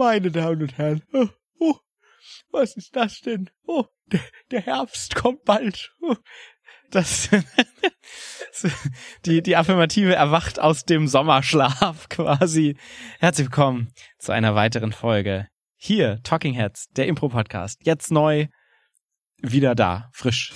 meine Damen und Herren, oh, oh, was ist das denn? Oh, der, der Herbst kommt bald. Oh, das, die, die Affirmative erwacht aus dem Sommerschlaf quasi. Herzlich willkommen zu einer weiteren Folge. Hier, Talking Heads, der Impro-Podcast. Jetzt neu, wieder da, frisch.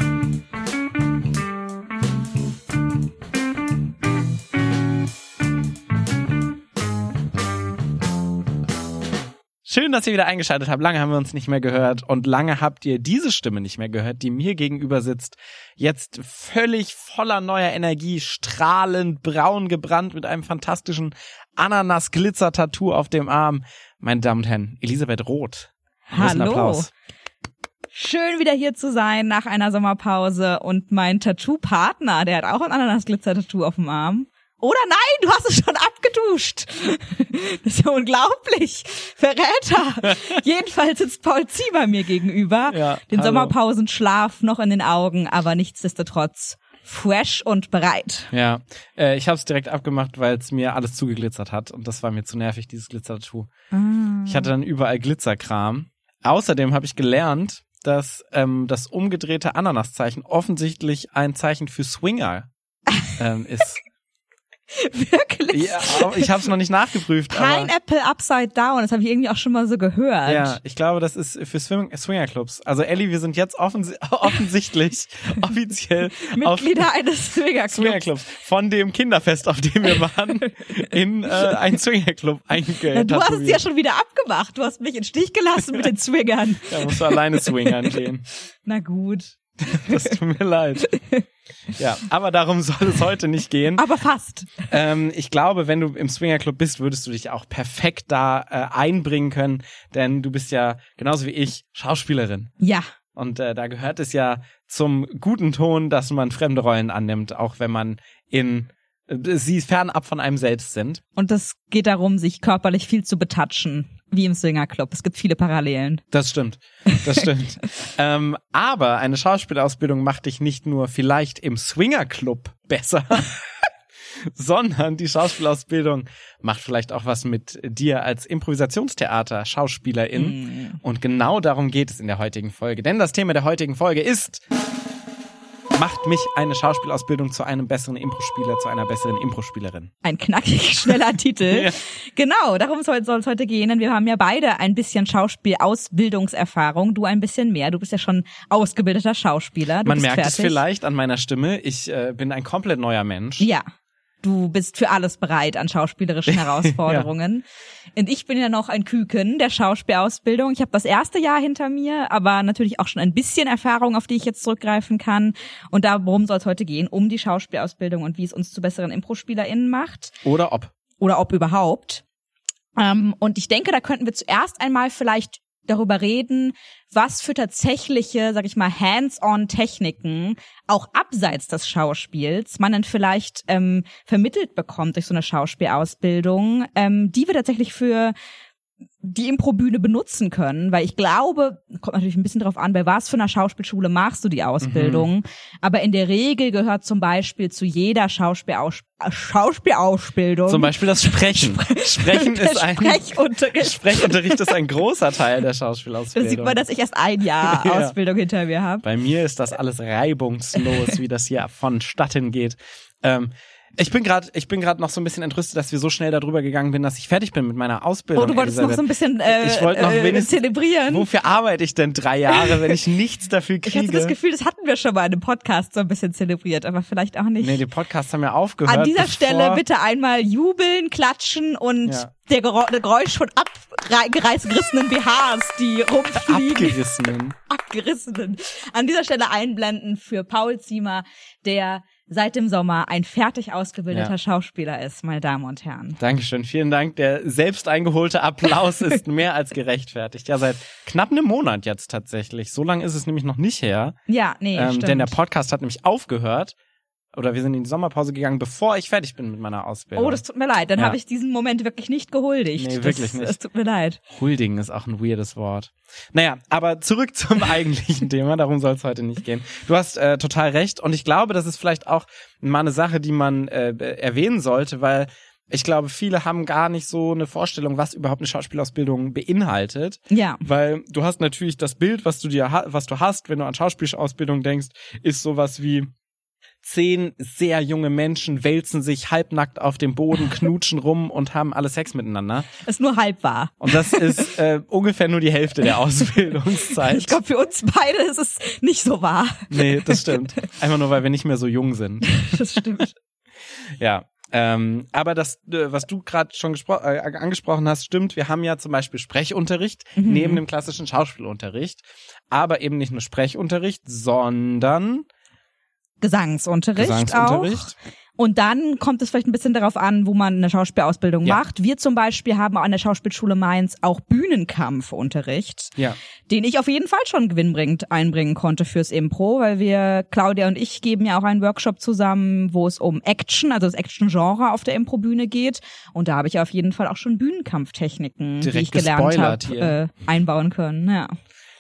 Schön, dass ihr wieder eingeschaltet habt. Lange haben wir uns nicht mehr gehört und lange habt ihr diese Stimme nicht mehr gehört, die mir gegenüber sitzt. Jetzt völlig voller neuer Energie, strahlend braun gebrannt mit einem fantastischen Ananas-Glitzer-Tattoo auf dem Arm. Meine Damen und Herren, Elisabeth Roth. Hallo. Schön wieder hier zu sein nach einer Sommerpause und mein Tattoo-Partner, der hat auch ein Ananas-Glitzer-Tattoo auf dem Arm. Oder nein, du hast es schon abgeduscht. Das ist ja unglaublich. Verräter. Jedenfalls sitzt Paul Ziemer mir gegenüber. Ja, den hallo. Sommerpausenschlaf noch in den Augen, aber nichtsdestotrotz fresh und bereit. Ja, äh, ich habe es direkt abgemacht, weil es mir alles zugeglitzert hat und das war mir zu nervig, dieses Glitzer-Tattoo. Ich hatte dann überall Glitzerkram. Außerdem habe ich gelernt, dass ähm, das umgedrehte Ananaszeichen offensichtlich ein Zeichen für Swinger ähm, ist. Wirklich? Ja, ich habe es noch nicht nachgeprüft. Pineapple Upside Down, das habe ich irgendwie auch schon mal so gehört. ja, ich glaube, das ist für Swing Swingerclubs. Also Ellie, wir sind jetzt offensi offensichtlich offiziell auf Mitglieder eines Swingerclubs. Swingerclubs von dem Kinderfest, auf dem wir waren, in äh, ein Swingerclub eingetätowiert. du hast es ja schon wieder abgemacht. Du hast mich in Stich gelassen mit den Swingern. Da musst du alleine swingern gehen. Na gut. Das tut mir leid. Ja, aber darum soll es heute nicht gehen. Aber fast. Ähm, ich glaube, wenn du im Swingerclub bist, würdest du dich auch perfekt da äh, einbringen können, denn du bist ja genauso wie ich Schauspielerin. Ja. Und äh, da gehört es ja zum guten Ton, dass man fremde Rollen annimmt, auch wenn man in sie fernab von einem selbst sind. Und es geht darum, sich körperlich viel zu betatschen. Wie im Swingerclub. Es gibt viele Parallelen. Das stimmt. Das stimmt. ähm, aber eine Schauspielausbildung macht dich nicht nur vielleicht im Swingerclub besser, sondern die Schauspielausbildung macht vielleicht auch was mit dir als Improvisationstheater Schauspielerin. Und genau darum geht es in der heutigen Folge. Denn das Thema der heutigen Folge ist macht mich eine Schauspielausbildung zu einem besseren Impro-Spieler, zu einer besseren Impro-Spielerin. Ein knackig schneller Titel. Ja. Genau, darum soll es heute gehen, denn wir haben ja beide ein bisschen Schauspielausbildungserfahrung. Du ein bisschen mehr. Du bist ja schon ausgebildeter Schauspieler. Du Man merkt fertig. es vielleicht an meiner Stimme. Ich äh, bin ein komplett neuer Mensch. Ja. Du bist für alles bereit an schauspielerischen Herausforderungen. Und ich bin ja noch ein Küken der Schauspielausbildung. Ich habe das erste Jahr hinter mir, aber natürlich auch schon ein bisschen Erfahrung, auf die ich jetzt zurückgreifen kann. Und darum soll es heute gehen, um die Schauspielausbildung und wie es uns zu besseren Impro-SpielerInnen macht. Oder ob. Oder ob überhaupt. Ähm, und ich denke, da könnten wir zuerst einmal vielleicht darüber reden, was für tatsächliche, sag ich mal, Hands-on-Techniken auch abseits des Schauspiels man dann vielleicht ähm, vermittelt bekommt durch so eine Schauspielausbildung, ähm, die wir tatsächlich für die Improbühne benutzen können, weil ich glaube, kommt natürlich ein bisschen drauf an, bei was für einer Schauspielschule machst du die Ausbildung, aber in der Regel gehört zum Beispiel zu jeder Schauspielaus äh, Schauspielausbildung Zum Beispiel das Sprechen. Sprechen ist ein Sprechunterricht. Sprechunterricht ist ein großer Teil der Da Schauspielausbildung. sieht man, dass ich erst ein Jahr Ja. Ausbildung hinter mir habe. Bei mir ist das alles reibungslos, wie das hier vonstatten geht. Ähm, ich bin gerade, ich bin gerade noch so ein bisschen entrüstet, dass wir so schnell darüber gegangen sind, dass ich fertig bin mit meiner Ausbildung. Oh, du wolltest noch so ein bisschen äh, Ich wollte noch äh, wenigstens- zelebrieren. Wofür arbeite ich denn drei Jahre, wenn ich nichts dafür ich hatte das kriege? Gefühl, das hatten wir schon mal in einem Podcast so ein bisschen zelebriert, aber vielleicht auch nicht. Nee, die Podcasts haben ja aufgehört. An dieser Stelle bitte einmal jubeln, klatschen und Ja. der Geräusch von abgerissenen BHs, die rumfliegen, abgerissenen. abgerissenen. An dieser Stelle einblenden für Paul Ziemer, der seit dem Sommer ein fertig ausgebildeter Ja. Schauspieler ist, meine Damen und Herren. Dankeschön, vielen Dank. Der selbst eingeholte Applaus ist mehr als gerechtfertigt. Ja, seit knapp einem Monat jetzt tatsächlich. So lange ist es nämlich noch nicht her. Ja, nee, ähm, stimmt. denn der Podcast hat nämlich aufgehört. Oder wir sind in die Sommerpause gegangen, bevor ich fertig bin mit meiner Ausbildung. Oh, das tut mir leid. Dann Ja. habe ich diesen Moment wirklich nicht gehuldigt. Nee, das, wirklich nicht. Das tut mir leid. Huldigen ist auch ein weirdes Wort. Naja, aber zurück zum eigentlichen Thema, darum soll es heute nicht gehen. Du hast äh, total recht und ich glaube, das ist vielleicht auch mal eine Sache, die man äh, erwähnen sollte, weil Ich glaube, viele haben gar nicht so eine Vorstellung, was überhaupt eine Schauspielausbildung beinhaltet. Ja. Weil du hast natürlich das Bild, was du dir, was du hast, wenn du an Schauspielausbildung denkst, ist sowas wie zehn sehr junge Menschen wälzen sich halbnackt auf dem Boden, knutschen rum und haben alle Sex miteinander. Ist nur halb wahr. Und das ist äh, ungefähr nur die Hälfte der Ausbildungszeit. Ich glaube, für uns beide ist es nicht so wahr. nee, das stimmt. Einfach nur, weil wir nicht mehr so jung sind. Das stimmt. Ja. Ähm, aber das, äh, was du gerade schon äh, angesprochen hast, stimmt. Wir haben ja zum Beispiel Sprechunterricht Mhm. neben dem klassischen Schauspielunterricht, aber eben nicht nur Sprechunterricht, sondern Gesangsunterricht, Gesangsunterricht. auch. Und dann kommt es vielleicht ein bisschen darauf an, wo man eine Schauspielausbildung Ja. macht. Wir zum Beispiel haben an der Schauspielschule Mainz auch Bühnenkampfunterricht, Ja, den ich auf jeden Fall schon gewinnbringend einbringen konnte fürs Impro, weil wir, Claudia und ich, geben ja auch einen Workshop zusammen, wo es um Action, also das Action-Genre auf der Improbühne geht. Und da habe ich auf jeden Fall auch schon Bühnenkampftechniken, die Direkt ich gelernt habe, äh, einbauen können. Ja.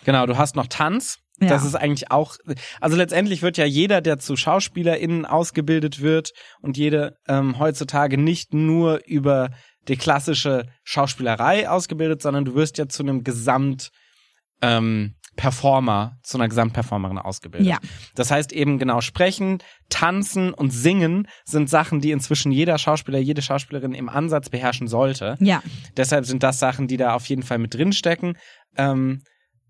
genau. Du hast noch Tanz. Ja. Das ist eigentlich auch, also letztendlich wird ja jeder, der zu SchauspielerInnen ausgebildet wird und jede ähm, heutzutage nicht nur über die klassische Schauspielerei ausgebildet, sondern du wirst ja zu einem Gesamt ähm, Performer, zu einer Gesamtperformerin ausgebildet. Ja. Das heißt eben genau sprechen, tanzen und singen sind Sachen, die inzwischen jeder Schauspieler, jede Schauspielerin im Ansatz beherrschen sollte. Ja. Deshalb sind das Sachen, die da auf jeden Fall mit drinstecken. Ähm,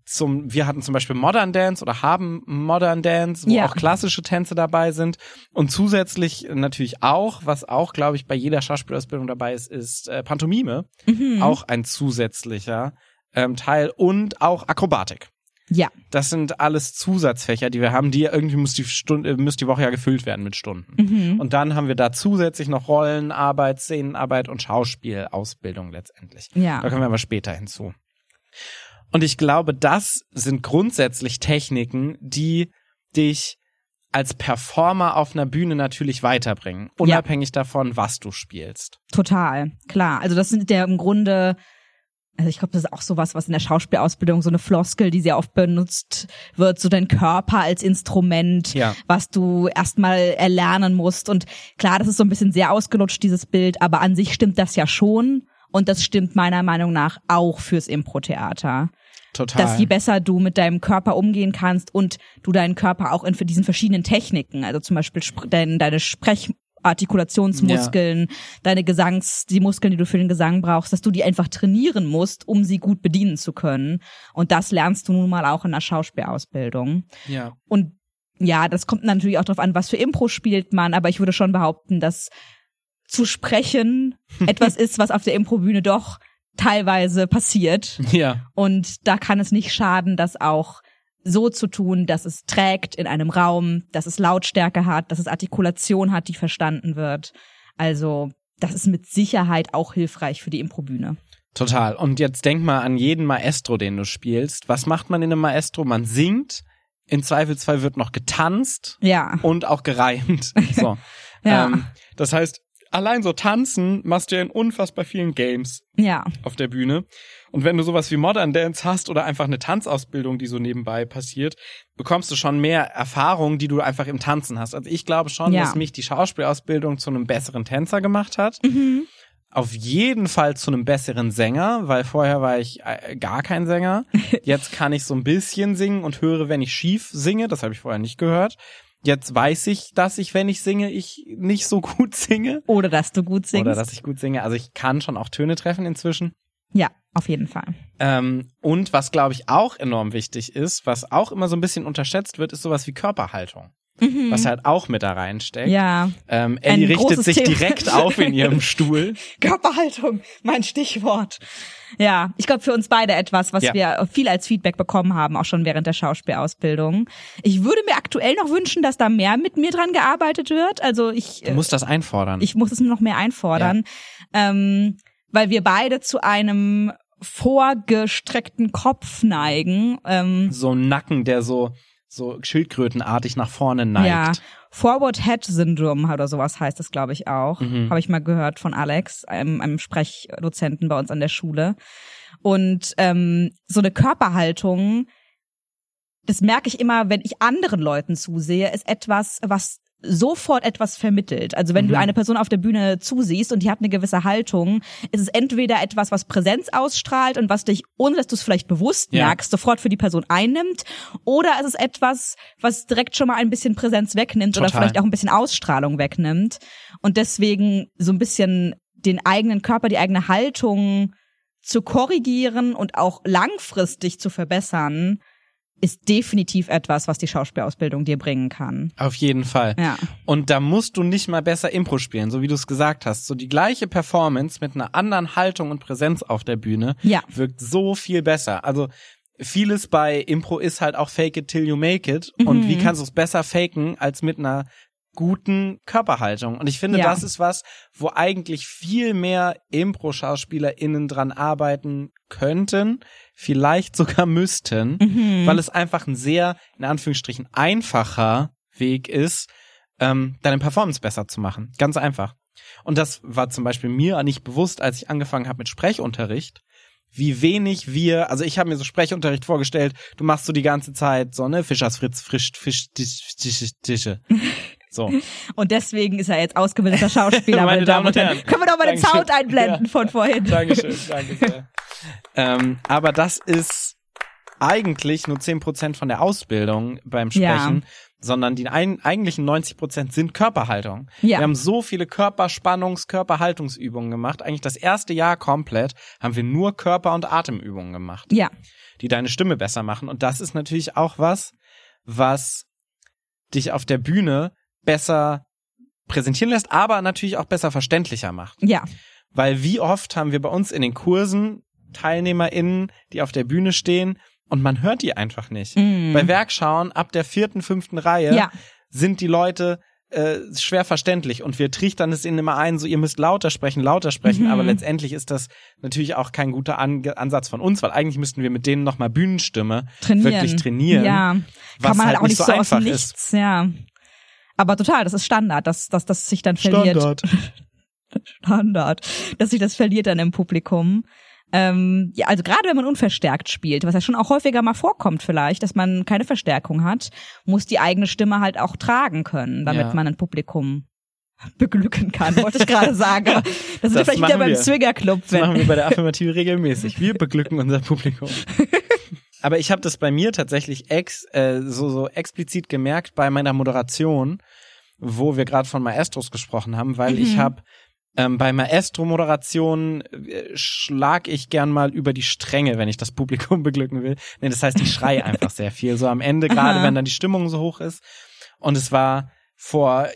zum, wir hatten zum Beispiel Modern Dance oder haben Modern Dance, wo Ja. auch klassische Tänze dabei sind. Und zusätzlich natürlich auch, was auch, glaube ich, bei jeder Schauspielausbildung dabei ist, ist äh, Pantomime. Mhm. Auch ein zusätzlicher ähm, Teil und auch Akrobatik. Ja. Das sind alles Zusatzfächer, die wir haben, die irgendwie muss die Stunde, äh, muss die Woche ja gefüllt werden mit Stunden. Mhm. Und dann haben wir da zusätzlich noch Rollenarbeit, Szenenarbeit und Schauspielausbildung letztendlich. Ja. Da kommen wir aber später hinzu. Und ich glaube, das sind grundsätzlich Techniken, die dich als Performer auf einer Bühne natürlich weiterbringen, unabhängig davon, was du spielst. Total, klar. Also das sind ja im Grunde, also ich glaube, das ist auch sowas, was in der Schauspielausbildung so eine Floskel, die sehr oft benutzt wird, so dein Körper als Instrument, Ja. was du erstmal erlernen musst. Und klar, das ist so ein bisschen sehr ausgelutscht, dieses Bild, aber an sich stimmt das ja schon. Und das stimmt meiner Meinung nach auch fürs Impro-Theater. Total. Dass je besser du mit deinem Körper umgehen kannst und du deinen Körper auch in für diesen verschiedenen Techniken, also zum Beispiel spr- dein, deine Sprechartikulationsmuskeln, deine Gesangs, die Muskeln, die du für den Gesang brauchst, dass du die einfach trainieren musst, um sie gut bedienen zu können. Und das lernst du nun mal auch in der Schauspielausbildung. ja. Und ja, das kommt natürlich auch darauf an, was für Impro spielt man, aber ich würde schon behaupten, dass zu sprechen etwas ist, was auf der Improbühne doch teilweise passiert. Ja. Und da kann es nicht schaden, das auch so zu tun, dass es trägt in einem Raum, dass es Lautstärke hat, dass es Artikulation hat, die verstanden wird. Also das ist mit Sicherheit auch hilfreich für die Improbühne. Total. Und jetzt denk mal an jeden Maestro, den du spielst. Was macht man in einem Maestro? Man singt. Im Zweifelsfall wird noch getanzt Ja, und auch gereimt. So. Ja. ähm, das heißt, allein so tanzen machst du ja in unfassbar vielen Games ja, auf der Bühne. Und wenn du sowas wie Modern Dance hast oder einfach eine Tanzausbildung, die so nebenbei passiert, bekommst du schon mehr Erfahrung, die du einfach im Tanzen hast. Also ich glaube schon, Ja. dass mich die Schauspielausbildung zu einem besseren Tänzer gemacht hat. mhm. Auf jeden Fall zu einem besseren Sänger, weil vorher war ich äh, gar kein Sänger. Jetzt kann ich so ein bisschen singen und höre, wenn ich schief singe. Das habe ich vorher nicht gehört. Jetzt weiß ich, dass ich, wenn ich singe, ich nicht so gut singe. oder dass du gut singst. Oder dass ich gut singe. Also ich kann schon auch Töne treffen inzwischen. ja, auf jeden Fall. Ähm, und was, glaube ich, auch enorm wichtig ist, was auch immer so ein bisschen unterschätzt wird, ist sowas wie Körperhaltung. Was halt auch mit da reinsteckt. Mhm. Ja, Ähm, Ellie richtet sich Thema. direkt auf in ihrem Stuhl. Körperhaltung, mein Stichwort. Ja, ich glaube für uns beide etwas, was Ja. wir viel als Feedback bekommen haben, auch schon während der Schauspielausbildung. Ich würde mir aktuell noch wünschen, dass da mehr mit mir dran gearbeitet wird. Also ich, Du musst das einfordern. ich muss es noch mehr einfordern, ähm, weil wir beide zu einem vorgestreckten Kopf neigen. Ähm, so ein Nacken, der so so schildkrötenartig nach vorne neigt. Ja, Forward Head Syndrome oder sowas heißt es, glaube ich, auch. Mhm. Habe ich mal gehört von Alex, einem, einem Sprechdozenten bei uns an der Schule. Und ähm, so eine Körperhaltung, das merke ich immer, wenn ich anderen Leuten zusehe, ist etwas, was sofort etwas vermittelt. Also wenn Mhm. du eine Person auf der Bühne zusiehst und die hat eine gewisse Haltung, ist es entweder etwas, was Präsenz ausstrahlt und was dich, ohne dass du es vielleicht bewusst Ja. merkst, sofort für die Person einnimmt, oder es ist etwas, was direkt schon mal ein bisschen Präsenz wegnimmt oder Total. vielleicht auch ein bisschen Ausstrahlung wegnimmt und deswegen so ein bisschen den eigenen Körper, die eigene Haltung zu korrigieren und auch langfristig zu verbessern, ist definitiv etwas, was die Schauspielausbildung dir bringen kann. Auf jeden Fall. Ja. Und da musst du nicht mal besser Impro spielen, so wie du es gesagt hast. So die gleiche Performance mit einer anderen Haltung und Präsenz auf der Bühne Ja. wirkt so viel besser. Also vieles bei Impro ist halt auch fake it till you make it. Und Mhm. wie kannst du es besser faken als mit einer guten Körperhaltung? Und ich finde, Ja. das ist was, wo eigentlich viel mehr Impro-SchauspielerInnen dran arbeiten könnten, vielleicht sogar müssten, Mhm. weil es einfach ein sehr, in Anführungsstrichen, einfacher Weg ist, ähm, deine Performance besser zu machen. Ganz einfach. Und das war zum Beispiel mir nicht bewusst, als ich angefangen habe mit Sprechunterricht, wie wenig wir, also ich habe mir so Sprechunterricht vorgestellt, du machst so die ganze Zeit so, ne, Fischers Fritz, Frisch, Fisch, Tisch, Tische, Tische. So. Und deswegen ist er jetzt ausgebildeter Schauspieler, Meine Damen und Herren. Können wir doch mal den. Sound einblenden Ja. von vorhin. Dankeschön, danke sehr. ähm, aber das ist eigentlich nur 10% von der Ausbildung beim Ja. Sprechen, sondern die ein, eigentlichen 90% sind Körperhaltung. Ja. Wir haben so viele Körperspannungs-, Körperhaltungsübungen gemacht. Eigentlich das erste Jahr komplett haben wir nur Körper- und Atemübungen gemacht, Ja. die deine Stimme besser machen. Und das ist natürlich auch was, was dich auf der Bühne besser präsentieren lässt, aber natürlich auch besser verständlicher macht. Ja. Weil wie oft haben wir bei uns in den Kursen TeilnehmerInnen, die auf der Bühne stehen und man hört die einfach nicht. Mhm. Bei Werkschauen ab der vierten, fünften Reihe Ja. sind die Leute äh, schwer verständlich und wir trichtern es ihnen immer ein, so ihr müsst lauter sprechen, lauter sprechen, Mhm. aber letztendlich ist das natürlich auch kein guter An Ansatz von uns, weil eigentlich müssten wir mit denen nochmal Bühnenstimme Trainieren. wirklich trainieren. Ja. was Kann man halt halt auch nicht so so, einfach dem ist. Nichts, ja. Aber total, das ist Standard, dass, dass das sich dann verliert. Standard. Standard, dass sich das verliert dann im Publikum. Ähm, ja, also gerade wenn man unverstärkt spielt, was ja schon auch häufiger mal vorkommt vielleicht, dass man keine Verstärkung hat, muss die eigene Stimme halt auch tragen können, damit Ja. man ein Publikum beglücken kann, wollte ich gerade sagen. Aber das sind wir Das vielleicht wieder beim wir. Swinger Club. Das machen Wenn, wir bei der Affirmative regelmäßig. Wir beglücken unser Publikum. Aber ich habe das bei mir tatsächlich ex, äh, so, so explizit gemerkt bei meiner Moderation, wo wir gerade von Maestros gesprochen haben, weil ich Mhm. habe ähm, bei Maestro-Moderation äh, schlag ich gern mal über die Stränge, wenn ich das Publikum beglücken will. Nee, das heißt, ich schreie einfach sehr viel. So am Ende, gerade wenn dann die Stimmung so hoch ist. Und es war vor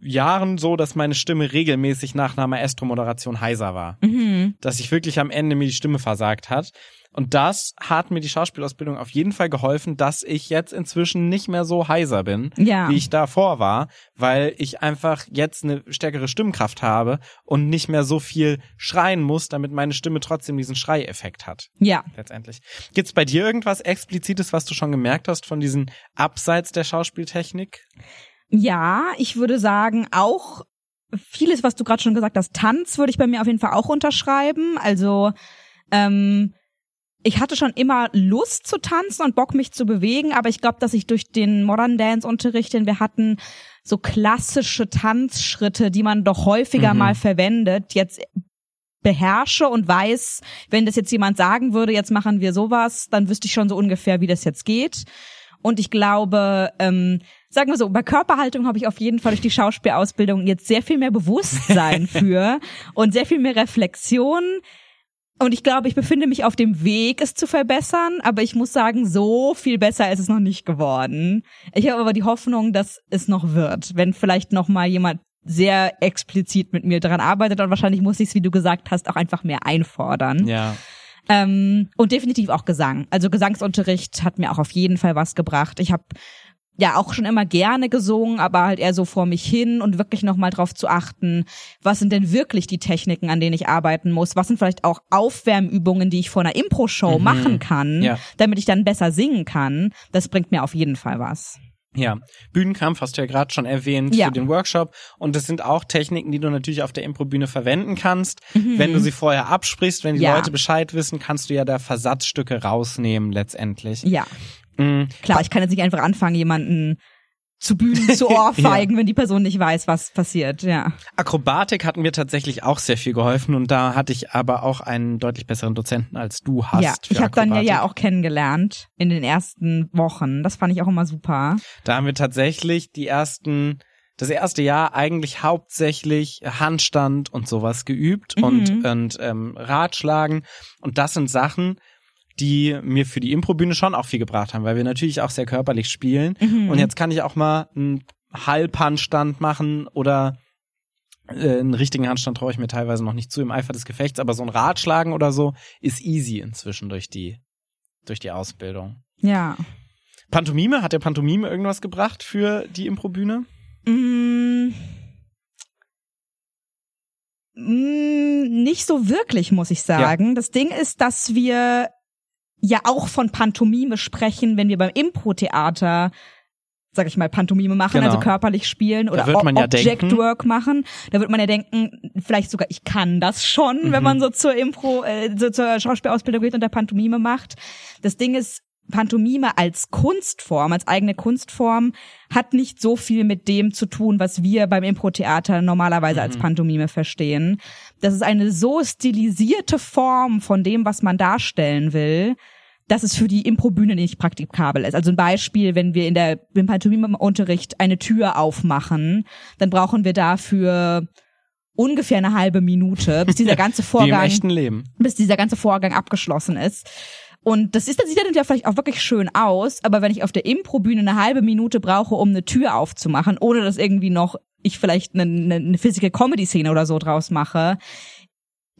Jahren so, dass meine Stimme regelmäßig nach einer Maestro-Moderation heiser war mhm. dass sich wirklich am Ende mir die Stimme versagt hat. Und das hat mir die Schauspielausbildung auf jeden Fall geholfen, dass ich jetzt inzwischen nicht mehr so heiser bin, Ja. wie ich davor war, weil ich einfach jetzt eine stärkere Stimmkraft habe und nicht mehr so viel schreien muss, damit meine Stimme trotzdem diesen Schreieffekt hat. ja. Letztendlich. Gibt's bei dir irgendwas Explizites, was du schon gemerkt hast von diesen Abseits der Schauspieltechnik? Ja, ich würde sagen, auch vieles, was du gerade schon gesagt hast, Tanz würde ich bei mir auf jeden Fall auch unterschreiben. Also ähm, ich hatte schon immer Lust zu tanzen und Bock mich zu bewegen, aber ich glaube, dass ich durch den Modern Dance Unterricht, den wir hatten, so klassische Tanzschritte, die man doch häufiger Mhm. mal verwendet, jetzt beherrsche und weiß, wenn das jetzt jemand sagen würde, jetzt machen wir sowas, dann wüsste ich schon so ungefähr, wie das jetzt geht. Und ich glaube, ähm, sagen wir so, bei Körperhaltung habe ich auf jeden Fall durch die Schauspielausbildung jetzt sehr viel mehr Bewusstsein für und sehr viel mehr Reflexion. Und ich glaube, ich befinde mich auf dem Weg, es zu verbessern, aber ich muss sagen, so viel besser ist es noch nicht geworden. Ich habe aber die Hoffnung, dass es noch wird, wenn vielleicht noch mal jemand sehr explizit mit mir daran arbeitet und wahrscheinlich muss ich es, wie du gesagt hast, auch einfach mehr einfordern. Ja. Ähm, und definitiv auch Gesang. Also Gesangsunterricht hat mir auch auf jeden Fall was gebracht. Ich habe ja auch schon immer gerne gesungen, aber halt eher so vor mich hin und wirklich nochmal drauf zu achten, was sind denn wirklich die Techniken, an denen ich arbeiten muss? Was sind vielleicht auch Aufwärmübungen, die ich vor einer Impro-Show Mhm. machen kann, Ja. damit ich dann besser singen kann? Das bringt mir auf jeden Fall was. Ja, Bühnenkampf hast du ja gerade schon erwähnt Ja. für den Workshop und das sind auch Techniken, die du natürlich auf der Improbühne verwenden kannst. Mhm. Wenn du sie vorher absprichst, wenn die Ja. Leute Bescheid wissen, kannst du ja da Versatzstücke rausnehmen letztendlich. Ja, Mhm. klar, ich kann jetzt nicht einfach anfangen, jemanden zu Bühnen zu Ohrfeigen, ja. wenn die Person nicht weiß, was passiert, ja. Akrobatik hatten mir tatsächlich auch sehr viel geholfen und da hatte ich aber auch einen deutlich besseren Dozenten als du hast. Ja, ich habe dann ja, ja auch kennengelernt in den ersten Wochen. Das fand ich auch immer super. Da haben wir tatsächlich die ersten das erste Jahr eigentlich hauptsächlich Handstand und sowas geübt mhm. und, und ähm, Ratschlagen. Und das sind Sachen, die mir für die Improbühne schon auch viel gebracht haben, weil wir natürlich auch sehr körperlich spielen. Mhm. Und jetzt kann ich auch mal einen Halbhandstand machen oder äh, einen richtigen Handstand traue ich mir teilweise noch nicht zu im Eifer des Gefechts, aber so ein Ratschlagen oder so ist easy inzwischen durch die durch die Ausbildung. Ja. Pantomime, hat der Pantomime irgendwas gebracht für die Improbühne? Mm, mm, nicht so wirklich, muss ich sagen. Ja. Das Ding ist, dass wir ja auch von Pantomime sprechen, wenn wir beim Impro-Theater sag ich mal, Pantomime machen, also genau. also körperlich spielen oder ja Object Work machen. Da wird man ja denken, vielleicht sogar ich kann das schon, mhm. wenn man so zur Impro, äh, so zur Schauspielausbildung geht und der Pantomime macht. Das Ding ist, Pantomime als Kunstform, als eigene Kunstform, hat nicht so viel mit dem zu tun, was wir beim Impro-Theater normalerweise mhm. als Pantomime verstehen. Das ist eine so stilisierte Form von dem, was man darstellen will, dass es für die Improbühne nicht praktikabel ist. Also ein Beispiel, wenn wir in der, im Pantomime-Unterricht eine Tür aufmachen, dann brauchen wir dafür ungefähr eine halbe Minute, bis dieser ganze Vorgang, bis dieser ganze Vorgang abgeschlossen ist. Und das ist, das sieht dann ja vielleicht auch wirklich schön aus, aber wenn ich auf der Improbühne eine halbe Minute brauche, um eine Tür aufzumachen, ohne dass irgendwie noch ich vielleicht eine, eine, eine Physical Comedy Szene oder so draus mache,